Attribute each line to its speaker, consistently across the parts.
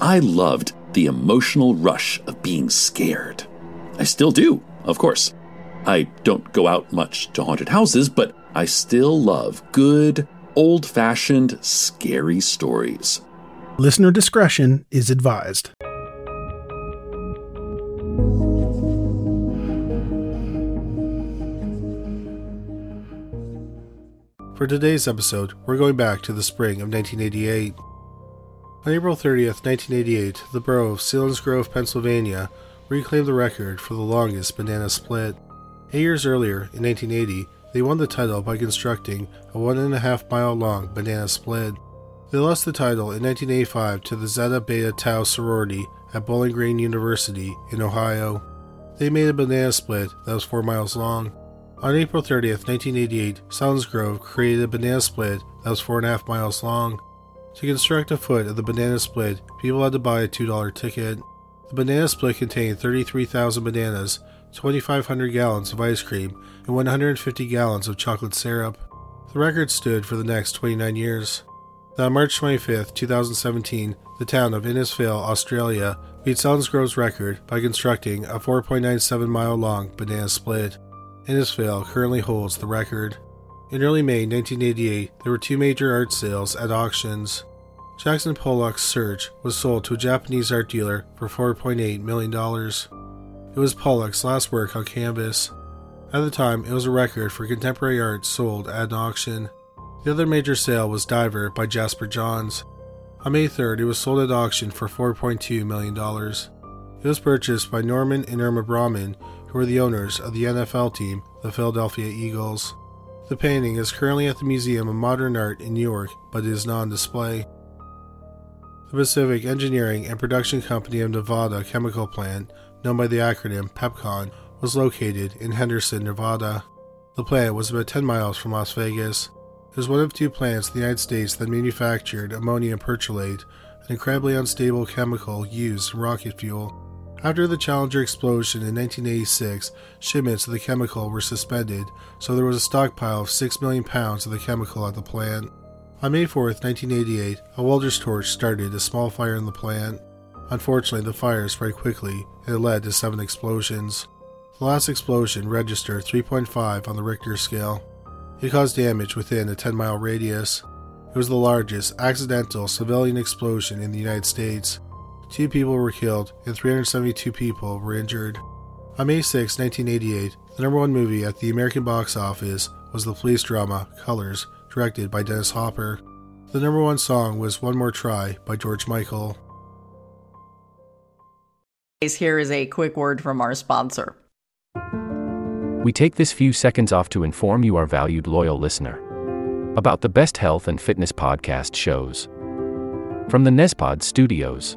Speaker 1: I loved the emotional rush of being scared. I still do, of course. I don't go out much to haunted houses, but I still love good, old fashioned, scary stories.
Speaker 2: Listener discretion is advised. For today's episode, we're going back to the spring of 1988. On April 30th, 1988, the borough of Selinsgrove, Pennsylvania, reclaimed the record for the longest banana split. Eight years earlier, in 1980, they won the title by constructing a one and a half mile long banana split. They lost the title in 1985 to the Zeta Beta Tau sorority at Bowling Green University in Ohio. They made a banana split that was four miles long. On April 30th, 1988, Selinsgrove created a banana split that was 4.5 miles long. To construct a foot of the banana split, people had to buy a $2 ticket. The banana split contained 33,000 bananas, 2,500 gallons of ice cream, and 150 gallons of chocolate syrup. The record stood for the next 29 years. Then on March 25, 2017, the town of Innisfail, Australia, beat Selinsgrove's record by constructing a 4.97 mile long banana split. Innisfail currently holds the record. In early May 1988, there were two major art sales at auctions. Jackson Pollock's Search was sold to a Japanese art dealer for $4.8 million. It was Pollock's last work on canvas. At the time, it was a record for contemporary art sold at an auction. The other major sale was Diver by Jasper Johns. On May 3rd, it was sold at auction for $4.2 million. It was purchased by Norman and Irma Braman, who are the owners of the NFL team, the Philadelphia Eagles. The painting is currently at the Museum of Modern Art in New York, but is not on display. The Pacific Engineering and Production Company of Nevada chemical plant, known by the acronym PEPCON, was located in Henderson, Nevada. The plant was about 10 miles from Las Vegas. It was one of two plants in the United States that manufactured ammonium perchlorate, an incredibly unstable chemical used in rocket fuel. After the Challenger explosion in 1986, shipments of the chemical were suspended, so there was a stockpile of 6 million pounds of the chemical at the plant. On May 4, 1988, a welder's torch started a small fire in the plant. Unfortunately, the fire spread quickly and it led to seven explosions. The last explosion registered 3.5 on the Richter scale. It caused damage within a 10 mile radius. It was the largest accidental civilian explosion in the United States Two people were killed and 372 people were injured. On May 6, 1988, the number one movie at the American box office was the police drama Colors, directed by Dennis Hopper. The number one song was One More Try by George Michael.
Speaker 3: Here is a quick word from our sponsor.
Speaker 4: We take this few seconds off to inform you, our valued loyal listener, about the best health and fitness podcast shows. From the Nezpod studios.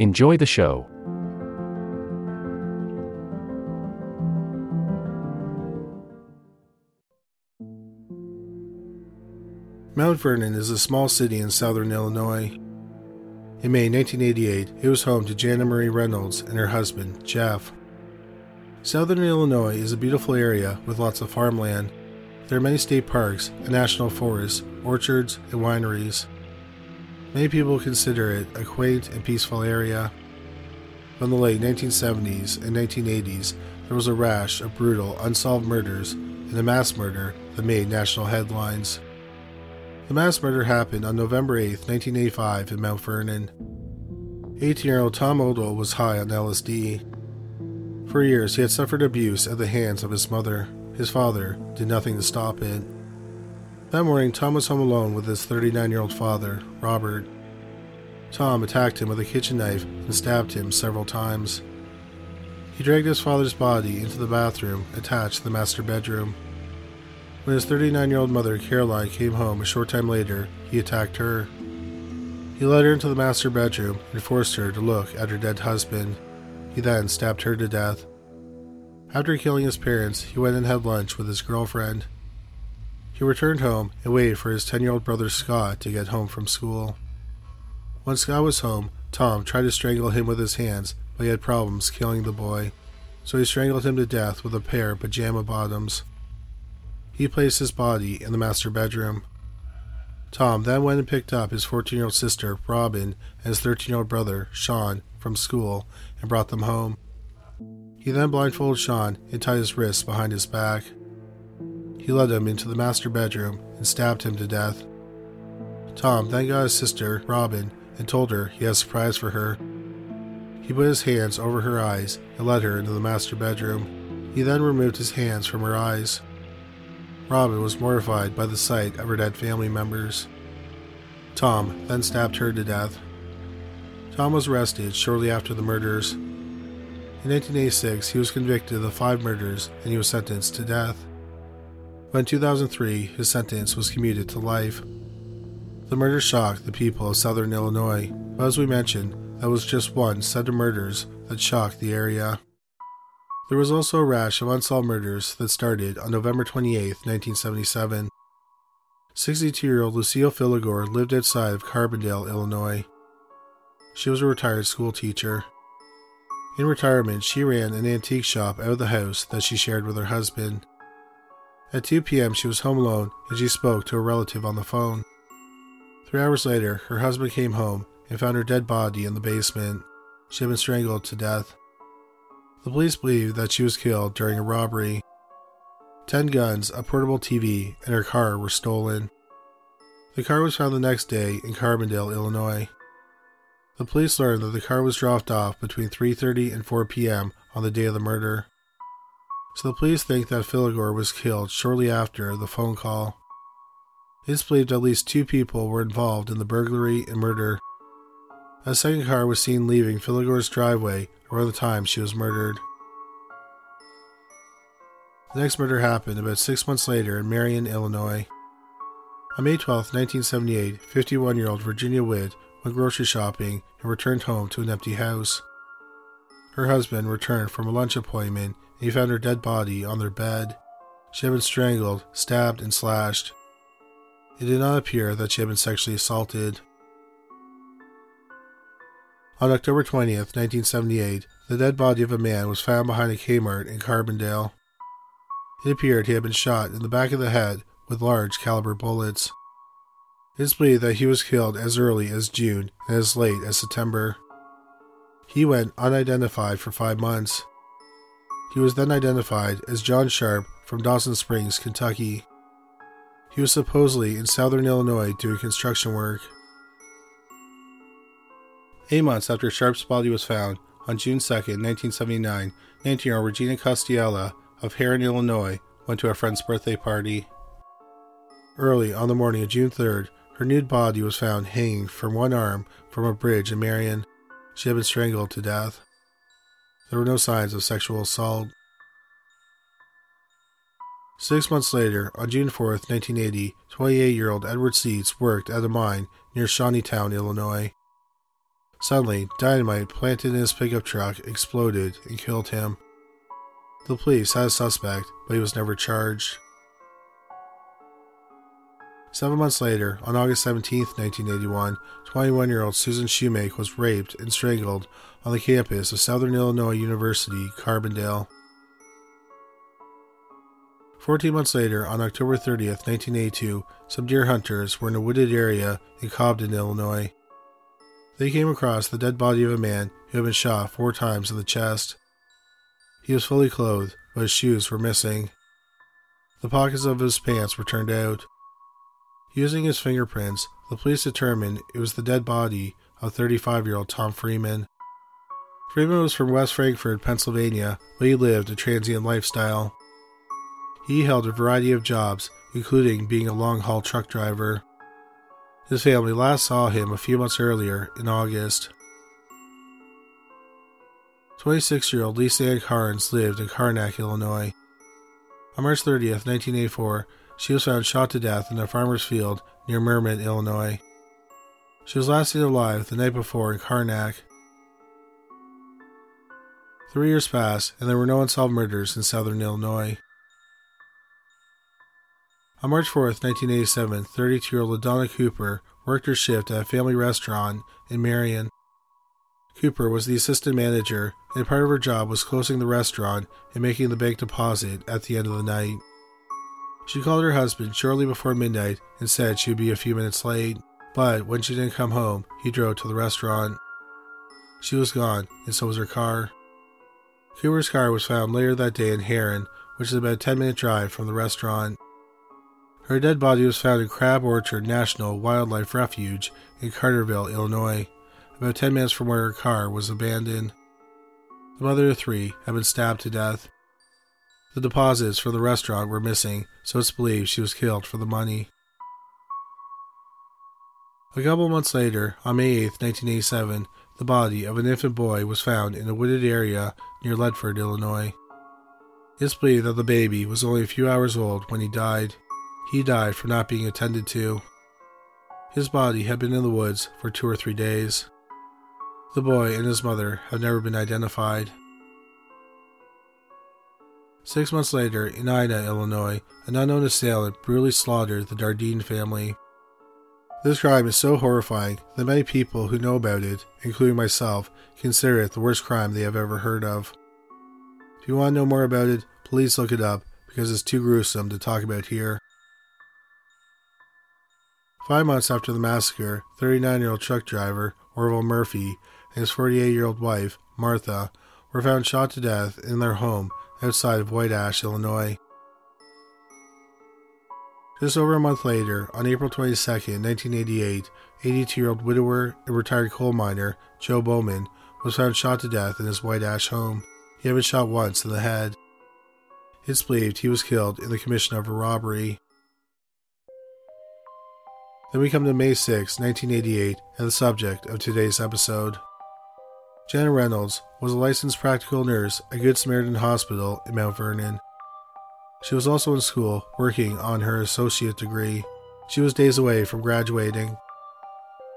Speaker 4: Enjoy the show.
Speaker 2: Mount Vernon is a small city in southern Illinois. In May 1988, it was home to Jana Marie Reynolds and her husband, Jeff. Southern Illinois is a beautiful area with lots of farmland. There are many state parks, a national forest, orchards, and wineries. Many people consider it a quaint and peaceful area. From the late 1970s and 1980s, there was a rash of brutal, unsolved murders and a mass murder that made national headlines. The mass murder happened on November 8, 1985, in Mount Vernon. 18 year old Tom Odle was high on LSD. For years, he had suffered abuse at the hands of his mother. His father did nothing to stop it. That morning, Tom was home alone with his 39 year old father, Robert. Tom attacked him with a kitchen knife and stabbed him several times. He dragged his father's body into the bathroom attached to the master bedroom. When his 39 year old mother, Caroline, came home a short time later, he attacked her. He led her into the master bedroom and forced her to look at her dead husband. He then stabbed her to death. After killing his parents, he went and had lunch with his girlfriend. He returned home and waited for his 10 year old brother Scott to get home from school. When Scott was home, Tom tried to strangle him with his hands, but he had problems killing the boy, so he strangled him to death with a pair of pajama bottoms. He placed his body in the master bedroom. Tom then went and picked up his 14 year old sister, Robin, and his 13 year old brother, Sean, from school and brought them home. He then blindfolded Sean and tied his wrists behind his back. He led him into the master bedroom and stabbed him to death. Tom then got his sister, Robin, and told her he had a surprise for her. He put his hands over her eyes and led her into the master bedroom. He then removed his hands from her eyes. Robin was mortified by the sight of her dead family members. Tom then stabbed her to death. Tom was arrested shortly after the murders. In 1986, he was convicted of the five murders and he was sentenced to death. But in 2003, his sentence was commuted to life. The murder shocked the people of southern Illinois, but as we mentioned, that was just one set of murders that shocked the area. There was also a rash of unsolved murders that started on November 28, 1977. 62 year old Lucille Filigore lived outside of Carbondale, Illinois. She was a retired school teacher. In retirement, she ran an antique shop out of the house that she shared with her husband. At 2 p.m., she was home alone and she spoke to a relative on the phone. Three hours later, her husband came home and found her dead body in the basement. She had been strangled to death. The police believe that she was killed during a robbery. Ten guns, a portable TV, and her car were stolen. The car was found the next day in Carbondale, Illinois. The police learned that the car was dropped off between 3:30 and 4 p.m. on the day of the murder. So the police think that Filigore was killed shortly after the phone call. It is believed at least two people were involved in the burglary and murder. A second car was seen leaving Filigore's driveway around the time she was murdered. The next murder happened about six months later in Marion, Illinois. On May 12, 1978, 51 year old Virginia Witt went grocery shopping and returned home to an empty house. Her husband returned from a lunch appointment he found her dead body on their bed. She had been strangled, stabbed, and slashed. It did not appear that she had been sexually assaulted. On October 20th, 1978, the dead body of a man was found behind a Kmart in Carbondale. It appeared he had been shot in the back of the head with large caliber bullets. It is believed that he was killed as early as June and as late as September. He went unidentified for five months. He was then identified as John Sharp from Dawson Springs, Kentucky. He was supposedly in southern Illinois doing construction work. Eight months after Sharp's body was found, on June 2, 1979, 19 year old Regina Costiella of Herrin, Illinois, went to a friend's birthday party. Early on the morning of June 3rd, her nude body was found hanging from one arm from a bridge in Marion. She had been strangled to death. There were no signs of sexual assault. Six months later, on June 4, 1980, 28 year old Edward Seats worked at a mine near Shawneetown, Illinois. Suddenly, dynamite planted in his pickup truck exploded and killed him. The police had a suspect, but he was never charged. Seven months later, on August 17, 1981, 21 year old Susan Shoemake was raped and strangled on the campus of Southern Illinois University, Carbondale. Fourteen months later, on October 30th, 1982, some deer hunters were in a wooded area in Cobden, Illinois. They came across the dead body of a man who had been shot four times in the chest. He was fully clothed, but his shoes were missing. The pockets of his pants were turned out. Using his fingerprints, the police determined it was the dead body of 35 year old Tom Freeman. Freeman was from West Frankfort, Pennsylvania, but he lived a transient lifestyle. He held a variety of jobs, including being a long haul truck driver. His family last saw him a few months earlier in August. 26 year old Lisa Ann Carnes lived in Karnak, Illinois. On March 30th, 1984, she was found shot to death in a farmer's field near Mermet, Illinois. She was last seen alive the night before in Karnak. Three years passed, and there were no unsolved murders in southern Illinois. On March 4, 1987, 32 year old Adonna Cooper worked her shift at a family restaurant in Marion. Cooper was the assistant manager, and part of her job was closing the restaurant and making the bank deposit at the end of the night. She called her husband shortly before midnight and said she would be a few minutes late, but when she didn't come home, he drove to the restaurant. She was gone, and so was her car. Cooper's car was found later that day in Herrin, which is about a 10 minute drive from the restaurant. Her dead body was found in Crab Orchard National Wildlife Refuge in Carterville, Illinois, about 10 minutes from where her car was abandoned. The mother of three had been stabbed to death. The deposits for the restaurant were missing, so it's believed she was killed for the money. A couple months later, on May 8, 1987, the body of an infant boy was found in a wooded area near Ledford, Illinois. It's believed that the baby was only a few hours old when he died. He died from not being attended to. His body had been in the woods for two or three days. The boy and his mother have never been identified. Six months later, in Ina, Illinois, an unknown assailant brutally slaughtered the Dardeen family. This crime is so horrifying that many people who know about it, including myself, consider it the worst crime they have ever heard of. If you want to know more about it, please look it up because it's too gruesome to talk about here. Five months after the massacre, 39 year old truck driver Orville Murphy and his 48 year old wife, Martha, were found shot to death in their home outside of White Ash, Illinois. Just over a month later, on April 22, 1988, 82 year old widower and retired coal miner Joe Bowman was found shot to death in his White Ash home. He had been shot once in the head. It's believed he was killed in the commission of a robbery. Then we come to May 6, 1988, and the subject of today's episode. Janet Reynolds was a licensed practical nurse at Good Samaritan Hospital in Mount Vernon. She was also in school working on her associate degree. She was days away from graduating.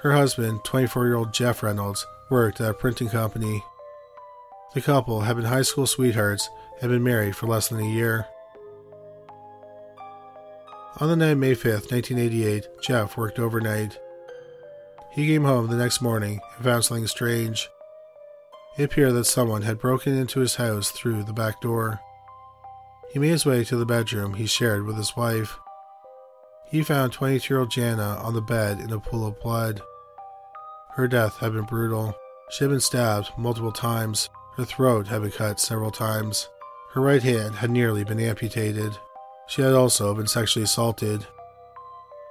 Speaker 2: Her husband, 24 year old Jeff Reynolds, worked at a printing company. The couple had been high school sweethearts and had been married for less than a year. On the night of May 5th, 1988, Jeff worked overnight. He came home the next morning and found something strange. It appeared that someone had broken into his house through the back door. He made his way to the bedroom he shared with his wife. He found 22 year old Jana on the bed in a pool of blood. Her death had been brutal. She had been stabbed multiple times. Her throat had been cut several times. Her right hand had nearly been amputated. She had also been sexually assaulted.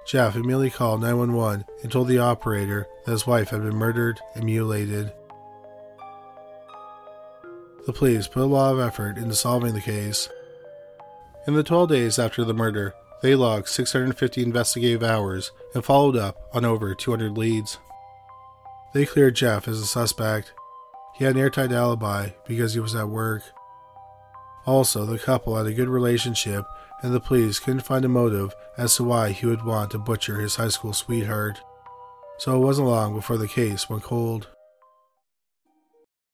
Speaker 2: Jeff immediately called 911 and told the operator that his wife had been murdered and mutilated. The police put a lot of effort into solving the case. In the 12 days after the murder, they logged 650 investigative hours and followed up on over 200 leads. They cleared Jeff as a suspect. He had an airtight alibi because he was at work. Also, the couple had a good relationship and the police couldn't find a motive as to why he would want to butcher his high school sweetheart. So it wasn't long before the case went cold.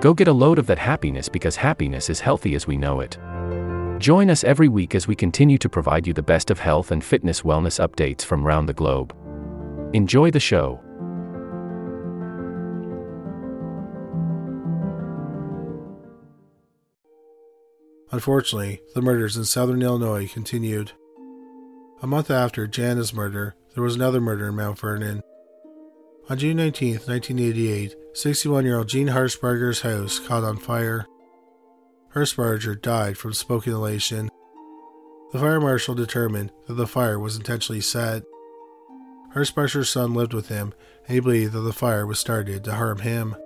Speaker 4: Go get a load of that happiness because happiness is healthy as we know it. Join us every week as we continue to provide you the best of health and fitness wellness updates from around the globe. Enjoy the show.
Speaker 2: Unfortunately, the murders in southern Illinois continued. A month after Jana's murder, there was another murder in Mount Vernon. On June 19, 1988, 61 year old Jean Harshbarger's house caught on fire. Harshbarger died from smoke inhalation. The fire marshal determined that the fire was intentionally set. Harshbarger's son lived with him, and he believed that the fire was started to harm him.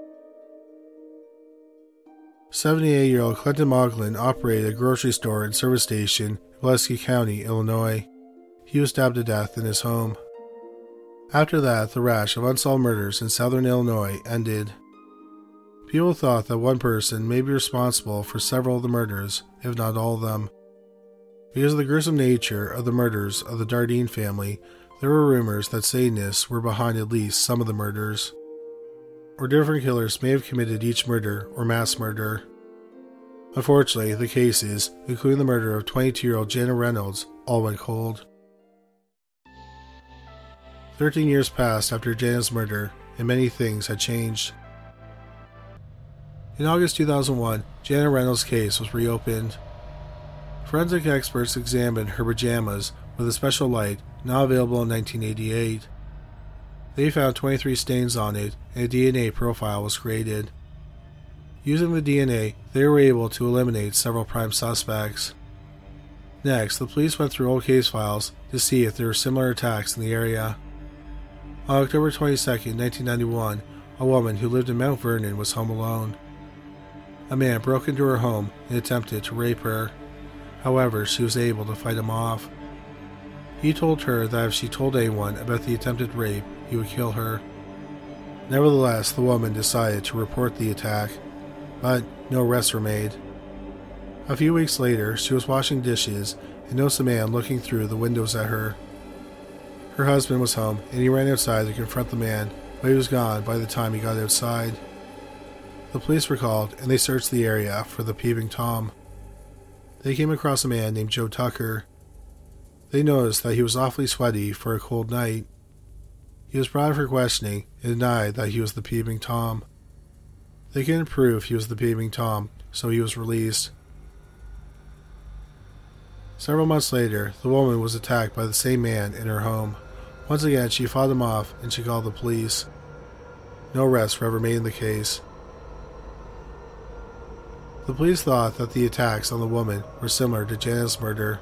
Speaker 2: 78 year old Clinton Moglin operated a grocery store and service station in Pulaski County, Illinois. He was stabbed to death in his home. After that, the rash of unsolved murders in southern Illinois ended. People thought that one person may be responsible for several of the murders, if not all of them. Because of the gruesome nature of the murders of the Dardeen family, there were rumors that Satanists were behind at least some of the murders. Or different killers may have committed each murder or mass murder. Unfortunately, the cases, including the murder of 22 year old Jana Reynolds, all went cold. Thirteen years passed after Jana's murder, and many things had changed. In August 2001, Jana Reynolds' case was reopened. Forensic experts examined her pajamas with a special light now available in 1988. They found 23 stains on it, and a DNA profile was created. Using the DNA, they were able to eliminate several prime suspects. Next, the police went through old case files to see if there were similar attacks in the area. On October 22, 1991, a woman who lived in Mount Vernon was home alone. A man broke into her home and attempted to rape her. However, she was able to fight him off. He told her that if she told anyone about the attempted rape, he would kill her. Nevertheless, the woman decided to report the attack, but no arrests were made. A few weeks later, she was washing dishes and noticed a man looking through the windows at her. Her husband was home, and he ran outside to confront the man, but he was gone by the time he got outside. The police were called, and they searched the area for the peeping Tom. They came across a man named Joe Tucker. They noticed that he was awfully sweaty for a cold night. He was brought for questioning and denied that he was the peeping Tom. They couldn't prove he was the peeping Tom, so he was released. Several months later, the woman was attacked by the same man in her home. Once again, she fought him off and she called the police. No arrests were ever made in the case. The police thought that the attacks on the woman were similar to Jana's murder.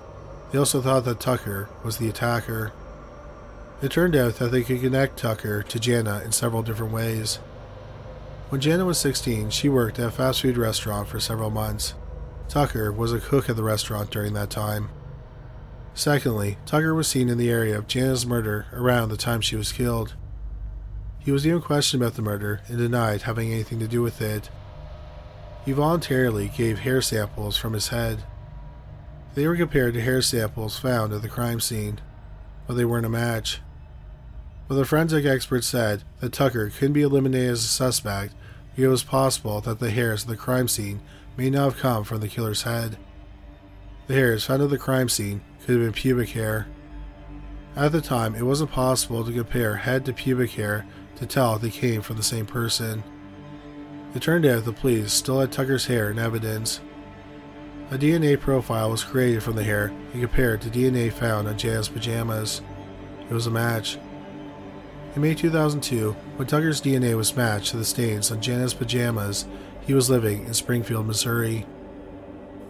Speaker 2: They also thought that Tucker was the attacker. It turned out that they could connect Tucker to Jana in several different ways. When Jana was 16, she worked at a fast food restaurant for several months. Tucker was a cook at the restaurant during that time. Secondly, Tucker was seen in the area of Jana's murder around the time she was killed. He was even questioned about the murder and denied having anything to do with it. He voluntarily gave hair samples from his head. They were compared to hair samples found at the crime scene, but they weren't a match. But the forensic experts said that Tucker couldn't be eliminated as a suspect because it was possible that the hairs at the crime scene may not have come from the killer's head. The hairs found at the crime scene could have been pubic hair. At the time, it wasn't possible to compare head to pubic hair to tell if they came from the same person. It turned out the police still had Tucker's hair in evidence. A DNA profile was created from the hair and compared to DNA found on Jan's pajamas. It was a match. In May 2002, when Tucker's DNA was matched to the stains on Jana's pajamas, he was living in Springfield, Missouri.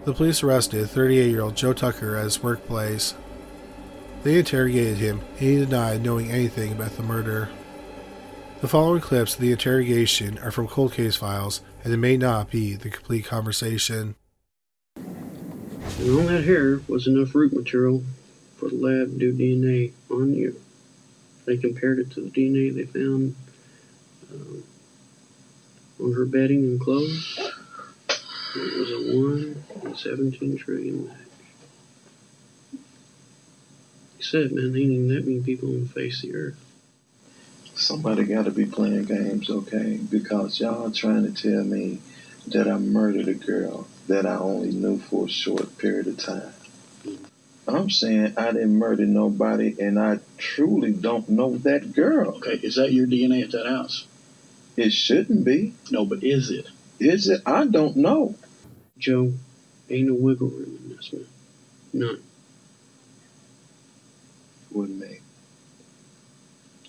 Speaker 2: The police arrested 38 year old Joe Tucker at his workplace. They interrogated him, and he denied knowing anything about the murder. The following clips of the interrogation are from cold case files, and it may not be the complete conversation.
Speaker 5: And all that hair was enough root material for the lab to do DNA on you. they compared it to the DNA they found um, on her bedding and clothes. It was a 1 in 17 trillion match. He said, man, there ain't even that many people on the face of the earth.
Speaker 6: Somebody got to be playing games, okay? Because y'all trying to tell me that I murdered a girl that I only knew for a short period of time. I'm saying I didn't murder nobody, and I truly don't know that girl.
Speaker 7: Okay, is that your DNA at that house?
Speaker 6: It shouldn't be.
Speaker 7: No, but is it?
Speaker 6: Is it? I don't know.
Speaker 5: Joe, ain't no wiggle room in this, man. None.
Speaker 6: It wasn't me.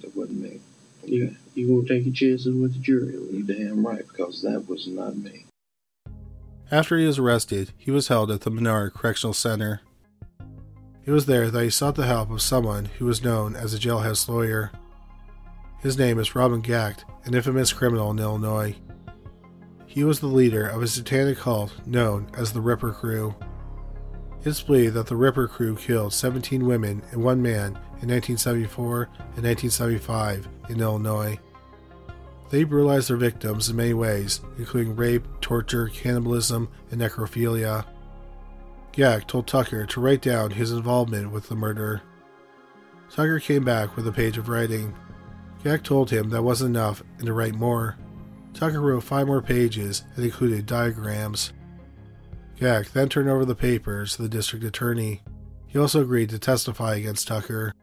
Speaker 6: It wasn't me. Okay?
Speaker 5: You, you gonna take your chances with the jury on
Speaker 6: You damn right, because that was not me.
Speaker 2: After he was arrested, he was held at the Menard Correctional Center. It was there that he sought the help of someone who was known as a jailhouse lawyer. His name is Robin Gecht, an infamous criminal in Illinois. He was the leader of a satanic cult known as the Ripper Crew. It's believed that the Ripper Crew killed 17 women and one man in 1974 and 1975 in Illinois. They brutalized their victims in many ways, including rape, torture, cannibalism, and necrophilia. Gecht told Tucker to write down his involvement with the murder. Tucker came back with a page of writing. Gecht told him that wasn't enough and to write more. Tucker wrote five more pages and included diagrams. Gecht then turned over the papers to the district attorney. He also agreed to testify against Tucker.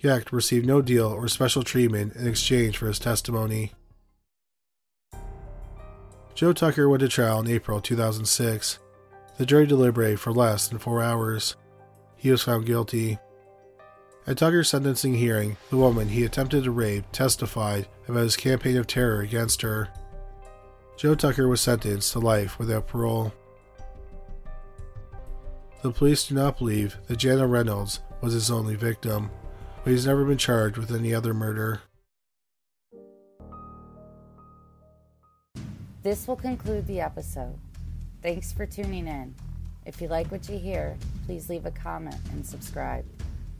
Speaker 2: Gecht received no deal or special treatment in exchange for his testimony. Joe Tucker went to trial in April 2006. The jury deliberated for less than four hours. He was found guilty. At Tucker's sentencing hearing, the woman he attempted to rape testified about his campaign of terror against her. Joe Tucker was sentenced to life without parole. The police do not believe that Jana Reynolds was his only victim, but he's never been charged with any other murder.
Speaker 8: This will conclude the episode. Thanks for tuning in. If you like what you hear, please leave a comment and subscribe.